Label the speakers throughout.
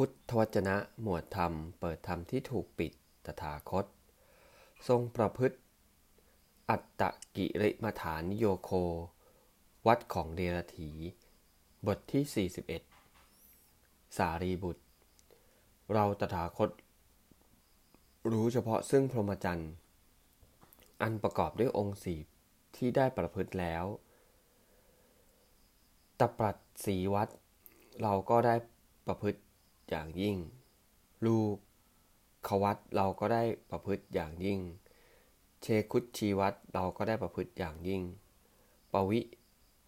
Speaker 1: พุทธวจนะหมวดธรรม เปิดธรรมที่ถูกปิดตถาคต ทรงประพฤติ อัตตกิริมฐานโยโค วัดของเดรถี บทที่ 41 สารีบุตร เราตถาคต รู้เฉพาะซึ่งพรหมจรรย์ อันประกอบด้วยองค์สีที่ได้ประพฤติแล้ว ตปรัดสีวัดเราก็ได้ประพฤติ อย่างยิ่ง ลูกขวัตเราก็ได้ประพฤติอย่างยิ่ง เชคุชีวัตเราก็ได้ประพฤติอย่างยิ่ง ปวิ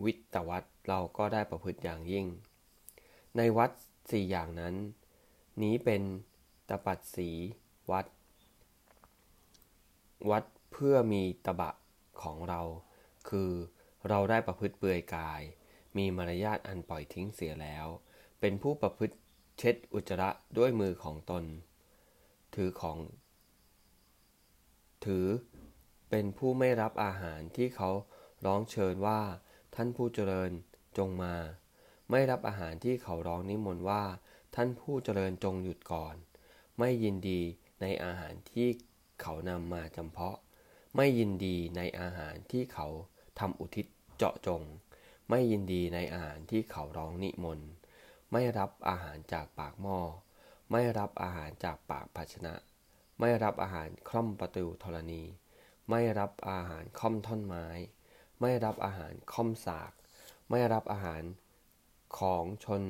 Speaker 1: วิตวัตเราก็ได้ประพฤติอย่างยิ่ง ในวัดสี่อย่างนั้น นี้เป็นตปัดสีวัด วัดเพื่อมีตบะของเรา คือเราได้ประพฤติเปื่อยกาย มีมารยาทอันปล่อยทิ้งเสียแล้ว เป็นผู้ประพฤติ เช็ดอุจจาระด้วยมือของตน ถือของ ถือเป็นผู้ไม่รับอาหารที่เขาร้องเชิญว่า ท่านผู้เจริญจงมา ไม่รับอาหารที่เขาร้องนิมนต์ว่า ท่านผู้เจริญจงหยุดก่อน ไม่ยินดีในอาหารที่เขานำมาจำเพาะ ไม่ยินดีในอาหารที่เขาทำอุทิศเจาะจง ไม่ยินดีในอาหารที่เขาร้องนิมนต์ ไม่รับอาหารจากปากหม้อ ไม่รับอาหารจากปากภาชนะ ไม่รับอาหารคล่อมประตูธรณี ไม่รับอาหารค่อมท่อนไม้ ไม่รับอาหารค่อมสาก ไม่รับอาหารของชน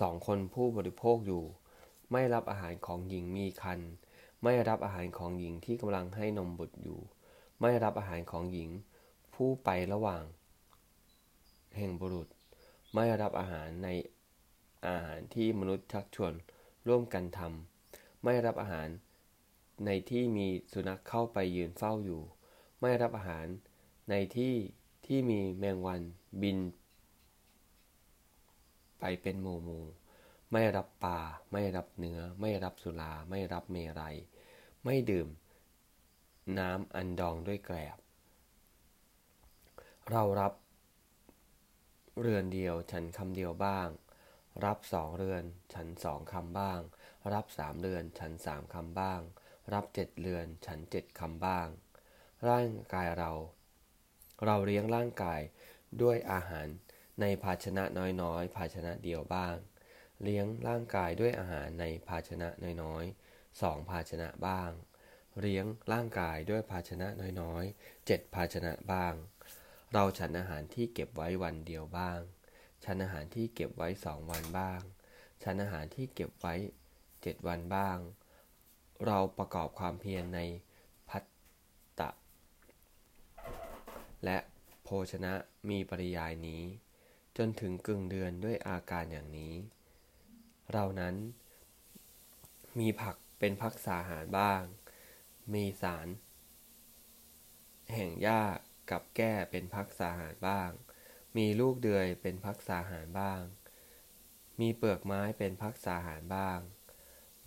Speaker 1: สองคนผู้บริโภคอยู่ ไม่รับอาหารของหญิงมีคัน ไม่รับอาหารของหญิงที่กำลังให้นมบุตรอยู่ ไม่รับอาหารของหญิงผู้ไประหว่าง แห่งบุรุษ ไม่รับอาหารในอาหารที่มนุษย์ชักชวนร่วมกันทำไม่รับอาหารในที่มีสุนัขเข้าไปยืนเฝ้าอยู่ ไม่รับอาหารในที่ที่มีแมงวันบิน ไปเป็นหมู่หมู่ไม่รับปลาไม่รับเนื้อ ไม่รับสุรา ไม่รับเมรัย ไม่ดื่ม น้ำอันดองด้วยแกลบ เรารับ เรือนเดียวฉันคำเดียวบ้าง รับสองเรือน ฉันสองคำบ้าง รับสามเรือน ฉันสามคำบ้าง รับเจ็ดเรือน ฉันเจ็ดคำบ้าง ร่างกายเรา เราเลี้ยงร่างกายด้วยอาหารในภาชนะน้อยๆ ภาชนะเดียวบ้าง เลี้ยงร่างกายด้วยอาหารในภาชนะน้อยๆสองภาชนะบ้าง เลี้ยงร่างกายด้วยภาชนะน้อยๆเจ็ดภาชนะบ้าง เราฉันอาหารที่เก็บไว้วันเดียวบ้าง ฉันอาหารที่เก็บไว้สองวันบ้าง ฉันอาหารที่เก็บไว้เจ็ดวันบ้าง เราประกอบความเพียรในพัตตะ และโภชนะมีปริยายนี้ จนถึงกึ่งเดือนด้วยอาการอย่างนี้ เรานั้น มีผักเป็นพักษาหารบ้าง มีสาร แห่งหญ้า กับแก้เป็นพักษาหารบ้าง มีลูกเดือยเป็นพักษาหารบ้าง มีเปลือกไม้เป็นพักษาหารบ้าง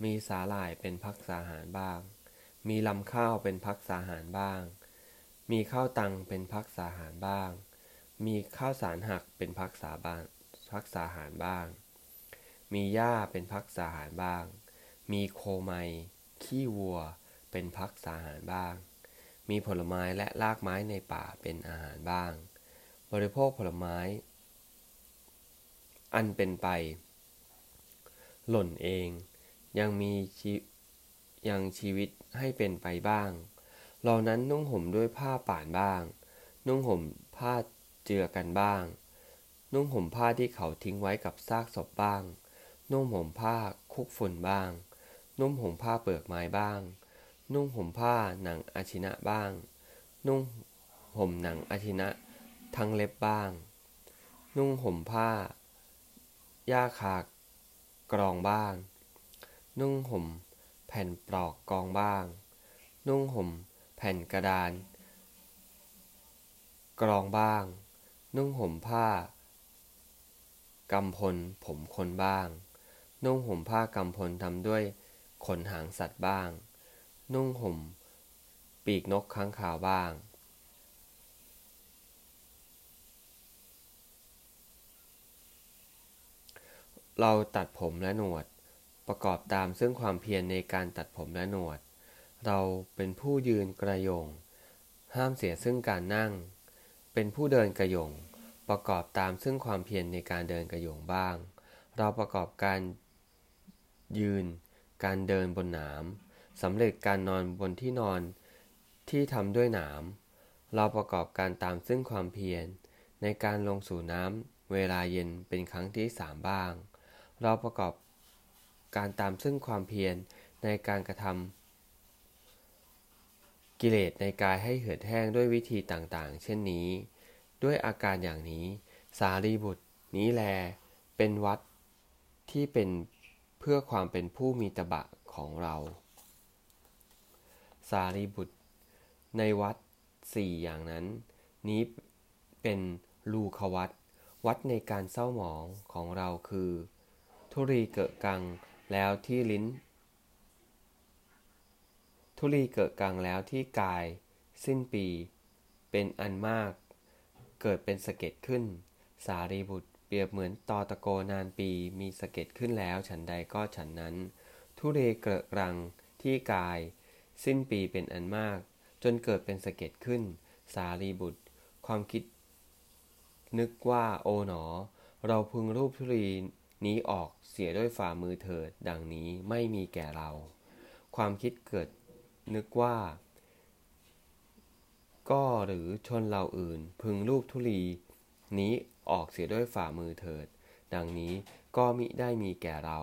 Speaker 1: มีสาหร่ายเป็นพักษาหารบ้าง มีลำข้าวเป็นพักษาหารบ้าง มีข้าวตังเป็นพักษาหารบ้าง มีข้าวสารหักเป็นพักษาบางพักษาหารบ้าง มีหญ้าเป็นพักษาหารบ้าง มีโคไมขี้วัวเป็นพักษาหารบ้าง มีผลไม้และรากไม้ในป่าเป็นอาหารบ้าง บริโภคผลไม้ อันเป็นไป หล่นเอง ยังมียังชีวิตให้เป็นไปบ้างเหล่านั้นนุ่งห่มด้วยผ้าป่านบ้าง นุ่งห่มผ้าเจือกันบ้าง นุ่งห่มผ้าที่เขาทิ้งไว้กับซากศพบ้าง นุ่งห่มผ้าคุกฝุ่นบ้าง นุ่งห่มผ้าเปลือกไม้บ้าง นุ่งห่มผ้าหนังอาชินะบ้าง นุ่งห่มหนังอาชินะ ทั้งเล็บบ้าง นุ่งห่มผ้าหญ้าคากรองบ้าง นุ่งห่มแผ่นปลอกกองบ้าง นุ่งห่มแผ่นกระดาน กรองบ้าง นุ่งห่มผ้ากำพลผมคนบ้าง นุ่งห่มผ้ากำพลทำด้วยขนหางสัตว์บ้าง นุ่งห่ม ปีกนกค้างคาวบ้าง เราตัดผมและหนวด ประกอบตามซึ่งความเพียรในการตัดผมและหนวด เราเป็นผู้ยืนกระยง ห้ามเสียซึ่งการนั่ง เป็นผู้เดินกระยง ประกอบตามซึ่งความเพียรในการเดินกระยงบ้าง เราประกอบการยืน การเดินบนหนาม สำเร็จการนอนบนที่นอนที่ทำด้วยหนาม เราประกอบการตามซึ่งความเพียร ในการลงสู่น้ำเวลาเย็นเป็นครั้งที่สามบ้าง เราประกอบการตามซึ่งความเพียรในการกระทำกิเลสในกายให้เหือดแห้งด้วยวิธีต่างๆ เช่นนี้ ด้วยอาการอย่างนี้ สารีบุตร นี้แล เป็นวัดที่เป็นเพื่อความเป็นผู้มีตบะของเรา สารีบุตร ในวัดสี่อย่างนั้น นี้เป็นลูควัดวัดในการเศร้าหมองของเราคือ ทุรีเกิดกังแล้วที่ลิ้น ทุรีเกิดกังแล้วที่กาย สิ้นปี เป็นอันมาก เกิดเป็นสะเก็ดขึ้น สารีบุตรเปรียบเหมือนตอตะโกนานปีมีสะเก็ดขึ้นแล้ว ฉันใดก็ฉันนั้น ทุเรเกิดรังที่กาย สิ้นปีเป็นอันมาก จนเกิดเป็นสะเก็ดขึ้น สารีบุตร ความคิด นึกว่าโอ๋หนอ เราพึงรูปธุรีนี้ออกเสียด้วยฝ่ามือเถิด ดังนี้ไม่มีแก่เรา ความคิดเกิดนึกว่า ก็หรือชนเราอื่น พึงรูปธุรีนี้ออกเสียด้วยฝ่ามือเถิด ดังนี้ก็มิได้มีแก่เรา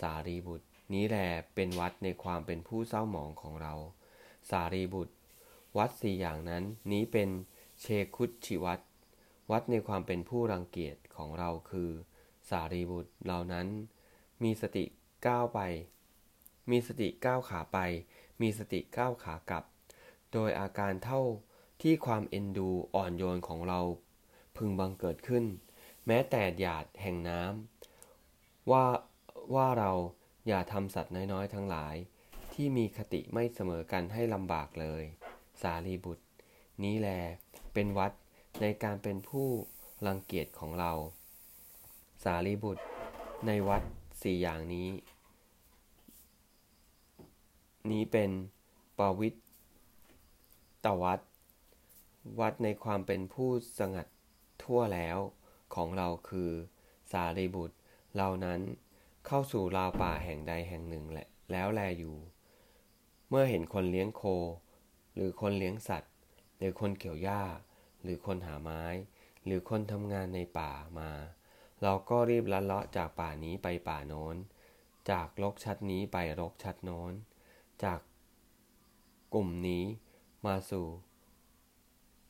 Speaker 1: สารีบุตร นี้แลเป็นวัดในความเป็นผู้เศร้าหมองของเรา สารีบุตร วัดสี่อย่างนั้นนี้เป็นเชคุชิวัดวัดในความเป็นผู้รังเกียจของเราคือ สารีบุตรเหล่านั้น มีสติก้าวไป มีสติก้าวขาไป มีสติก้าวขากลับ โดยอาการเท่าที่ความเอ็นดูอ่อนโยนของเรา พึงบังเกิดขึ้น แม้แต่หยาดแห่งน้ำว่าว่าเรา อย่าทำสัตว์น้อยๆ ทั้งหลาย ที่มีคติไม่เสมอกันให้ลำบากเลย สารีบุตร นี้แล เป็นวัดในการเป็นผู้รังเกียจของเรา สารีบุตร ในวัดสี่อย่างนี้ นี้เป็นปวิตตวัดวัดในความเป็นผู้สงัดทั่วแล้วของเราคือ สารีบุตรเหล่านั้น เข้าสู่ราวป่าแห่งใดแห่งหนึ่งแหละแล้วแลอยู่ เมื่อเห็นคนเลี้ยงโค หรือคนเลี้ยงสัตว์ หรือคนเกี่ยวหญ้า หรือคนหาไม้ หรือคนทำงานในป่ามา เราก็รีบลัดเลาะจากป่านี้ไปป่าโน้น จากรกชัดนี้ไปรกชัดโน้น จากกลุ่มนี้มาสู่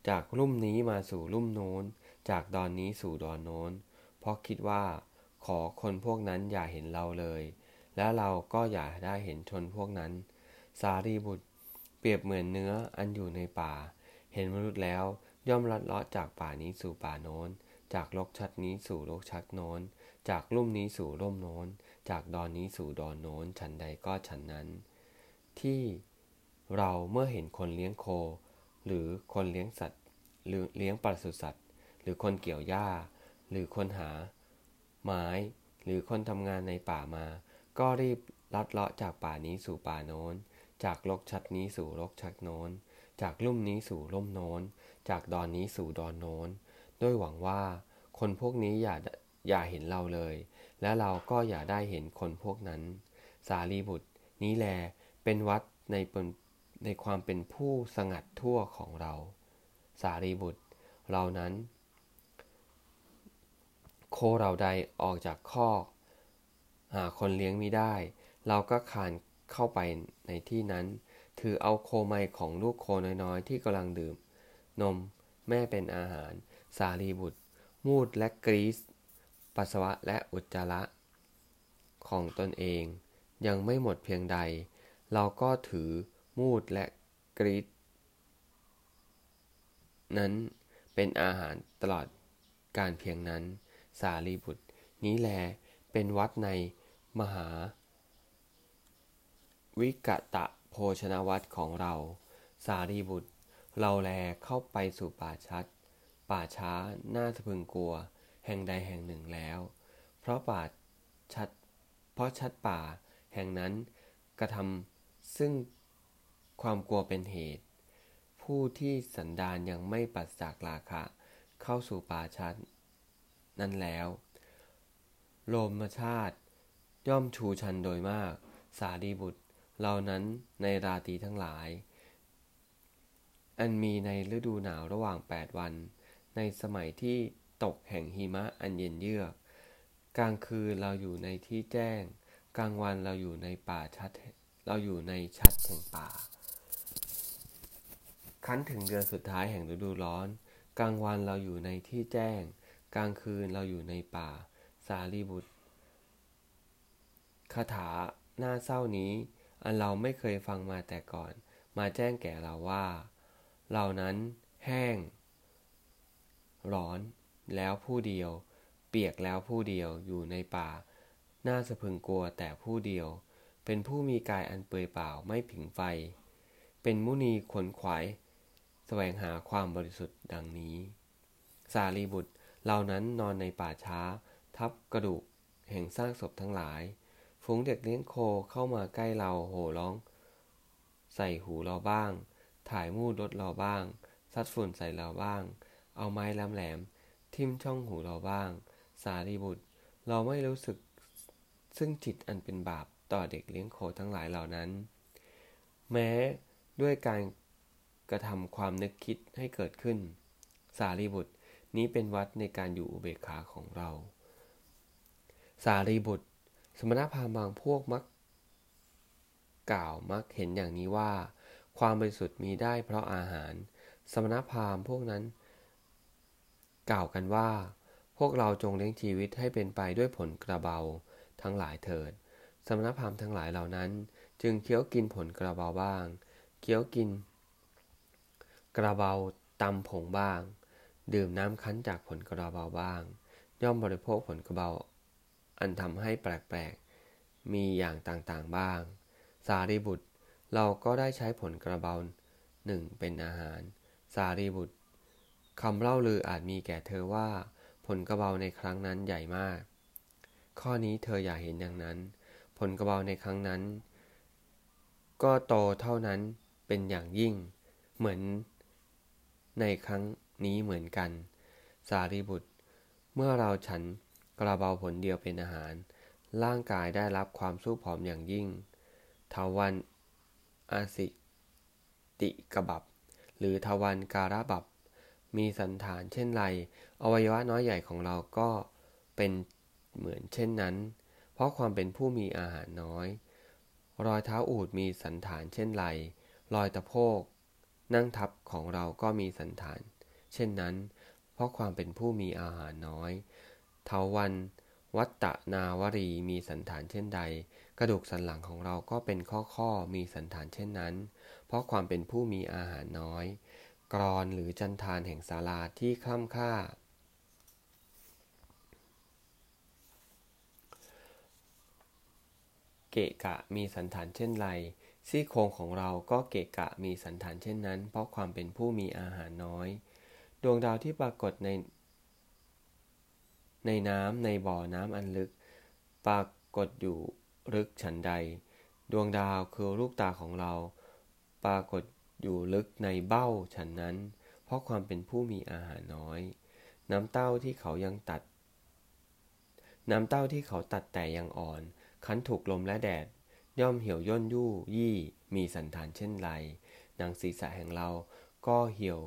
Speaker 1: จากลุ่มนี้มาสู่ลุ่มโน้น จากดอนนี้สู่ดอนโน้น เพราะคิดว่า ขอคนพวกนั้นอย่าเห็นเราเลย และเราก็อย่าได้เห็นชนพวกนั้น สารีบุตร เปรียบเหมือนเนื้ออันอยู่ในป่า เห็นมนุษย์แล้วย่อมลัดเลาะจากป่านี้สู่ป่าโน้น จากลกชัดนี้สู่ลกชัดโน้น จากลุ่มนี้สู่ร่มโน้น จากดอนนี้สู่ดอนโน้น ฉันใดก็ฉันนั้น ที่เราเมื่อเห็นคนเลี้ยงโค หรือคนเลี้ยงสัตว์ หรือเลี้ยงปศุสัตว์ หรือคนเกี่ยวหญ้า หรือคนหา ไม้หรือคนทำงานในป่ามา ก็รีบลัดเลาะจากป่านี้สู่ป่าโน้น จากลกชัดนี้สู่ลกชัดโน้น จากลุ่มนี้สู่ลุ่มโน้น จากดอนนี้สู่ดอนโน้น ด้วยหวังว่า คนพวกนี้อย่าอย่าเห็นเราเลย และเราก็อย่าได้เห็นคนพวกนั้น สารีบุตร นี้แลเป็นวัดในในความเป็นผู้สงัดทั่วของเรา สารีบุตร เรานั้น โคเราใดออกจากคอกหาคนเลี้ยงไม่ได้ เราก็คานเข้าไปในที่นั้น ถือเอาโคไมของลูกโคน้อยๆ ที่กำลังดื่ม นม แม่เป็นอาหาร สารีบุตร มูดและกรีซปัสสาวะและอุจจาระ ของตนเองยังไม่หมดเพียงใด เราก็ถือมูดและกรีซนั้นเป็นอาหารตลอดการเพียงนั้น สารีบุตร นี้แลเป็นวัดในมหา วิกตะโภชนวัตของเรา สารีบุตร เราแลเข้าไปสู่ป่าชัด ป่าช้าน่าสะพึงกลัว แห่งใดแห่งหนึ่งแล้ว เพราะป่าชัด เพราะชัดป่า แห่งนั้นกระทำซึ่งความกลัวเป็นเหตุ ผู้ที่สันดานยังไม่ปัสจากราคะ เข้าสู่ป่าชัด นั้นแล้วโลมชาติ ย่อมชูชันโดยมาก สาดีบุตรเหล่านั้นในราตีทั้งหลาย อันมีในฤดูหนาวระหว่าง 8 วัน ในสมัยที่ตกแห่งหิมะอันเย็นเยือก กลางคืนเราอยู่ในที่แจ้ง กลางวันเราอยู่ในป่าชัด เราอยู่ในชัดแห่งป่า คั้นถึงเดือนสุดท้ายแห่งฤดูร้อน กลางวันเราอยู่ในที่แจ้ง กลางคืนเราอยู่ในป่าสารีบุตรคาถาหน้าเศร้านี้ อันเราไม่เคยฟังมาแต่ก่อน มาแจ้งแก่เราว่า เหล่านั้นแห้ง ร้อนแล้วผู้เดียว เปียกแล้วผู้เดียวอยู่ในป่า น่าสะพึงกลัวแต่ผู้เดียว เป็นผู้มีกายอันเปื่อยเปล่าไม่ผิงไฟ เป็นมุนีขนขวายแสวงหาความบริสุทธิ์ดังนี้ สารีบุตร เหล่านั้นนอนในป่าช้า ทับกระดูกแห่งสร้างศพทั้งหลาย ฝูงเด็กเลี้ยงโคเข้ามาใกล้เราโห่ร้อง ใส่หูเราบ้าง ถ่ายมูดรถเราบ้าง ซัดฝุ่นใส่เราบ้าง เอาไม้แหลมๆทิ่มช่องหูเราบ้าง สารีบุตร เราไม่รู้สึกซึ่งจิตอันเป็นบาปต่อเด็กเลี้ยงโคทั้งหลายเหล่านั้น แม้ด้วยการกระทำความนึกคิดให้เกิดขึ้น สารีบุตร นี้เป็นวัดในการอยู่อุเบกขาของเรา สารีบุตร สมณพราหมณ์บางพวกมัก กล่าวมักเห็นอย่างนี้ว่า ความบริสุทธิ์มีได้เพราะอาหาร สมณพราหมณ์พวกนั้น กล่าวกันว่า พวกเราจงเลี้ยงชีวิตให้เป็นไปด้วยผลกระเบาทั้งหลายเถิด สมณพราหมณ์ทั้งหลายเหล่านั้น จึงเคี้ยวกินผลกระเบาบ้าง เคี้ยวกิน กระเบาตำผงบ้าง ดื่มน้ำคั้นจากผลกระเบาบ้าง ย่อมบริโภคผลกระเบา อันทำให้แปลกๆ มีอย่างต่างๆบ้าง สารีบุตรเราก็ได้ใช้ผลกระเบาหนึ่งเป็นอาหาร สารีบุตรคำเล่าลืออาจมีแก่เธอว่า ผลกระเบาในครั้งนั้นใหญ่มาก ข้อนี้เธออย่าเห็นอย่างนั้น ผลกระเบาในครั้งนั้น ก็โตเท่านั้นเป็นอย่างยิ่ง เหมือนในครั้ง นี้เหมือนกัน สารีบุตร เมื่อเราฉันกระเบาผลเดียวเป็นอาหาร ร่างกายได้รับความสู้ผอมอย่างยิ่งทวันอาสิติกบับ หรือทวันการะบับ มีสันฐานเช่นไร อวัยวะน้อยใหญ่ของเราก็เป็นเหมือนเช่นนั้น เพราะความเป็นผู้มีอาหารน้อย รอยเท้าอูดมีสันฐานเช่นไร รอยตะโพก นั่งทับของเราก็มีสันฐาน เช่นนั้น เพราะความเป็นผู้มีอาหารน้อย เทวันวัตตนาวรีมีสันฐานเช่นใด กระดูกสันหลังของเราก็เป็นข้อข้อมีสันฐานเช่นนั้น เพราะความเป็นผู้มีอาหารน้อย กรอนหรือจันทานแห่งศาลาที่คล่ำค่า เกะกะมีสันฐานเช่นไรซี่โครงของเราก็เกะกะมีสันฐานเช่นนั้น เพราะความเป็นผู้มีอาหารน้อย ดวงดาวที่ปรากฏใน ในน้ำในบ่อน้ำอันลึก ปรากฏอยู่ลึกฉันใด ดวงดาวคือลูกตาของเรา ปรากฏอยู่ลึกในเบ้าฉันนั้น เพราะความเป็นผู้มีอาหารน้อย น้ำเต้าที่เขายังตัด น้ำเต้าที่เขาตัดแต่ยังอ่อน คั้นถูกลมและแดด ย่อมเหี่ยวย่นยู่ยี่ มีสันฐานเช่นไรนางศีรษะแห่งเราก็เหี่ยว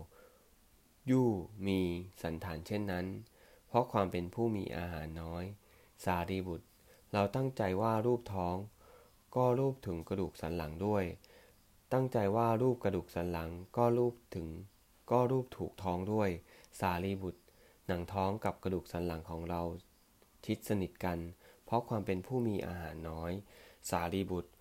Speaker 1: ยู่มีสันฐานเช่นนั้น เพราะความเป็นผู้มีอาหารน้อย สารีบุตร เราตั้งใจว่ารูปท้อง ก็รูปถึงกระดูกสันหลังด้วย ตั้งใจว่ารูปกระดูกสันหลังก็รูปถึง ก็รูปถูกท้องด้วย สารีบุตร หนังท้องกับกระดูกสันหลังของเรา ชิดสนิทกัน เพราะความเป็นผู้มีอาหารน้อย สารีบุตร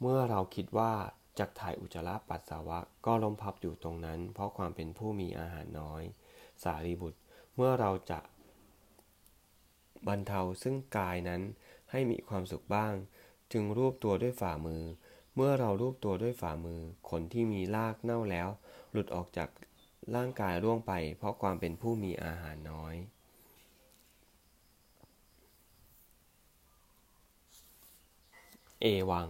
Speaker 1: เมื่อเราคิดว่า จักถ่ายอุจจาระปัสสาวะก็ล้มพับอยู่ตรงนั้น เพราะความเป็นผู้มีอาหารน้อย สารีบุตร เมื่อเราจะบรรเทาซึ่งกายนั้นให้มีความสุขบ้าง จึงรูปตัวด้วยฝ่ามือ เมื่อเรารูปตัวด้วยฝ่ามือ ขนที่มีรากเน่าแล้ว หลุดออกจากร่างกายร่วงไป เพราะความเป็นผู้มีอาหารน้อยเอวัง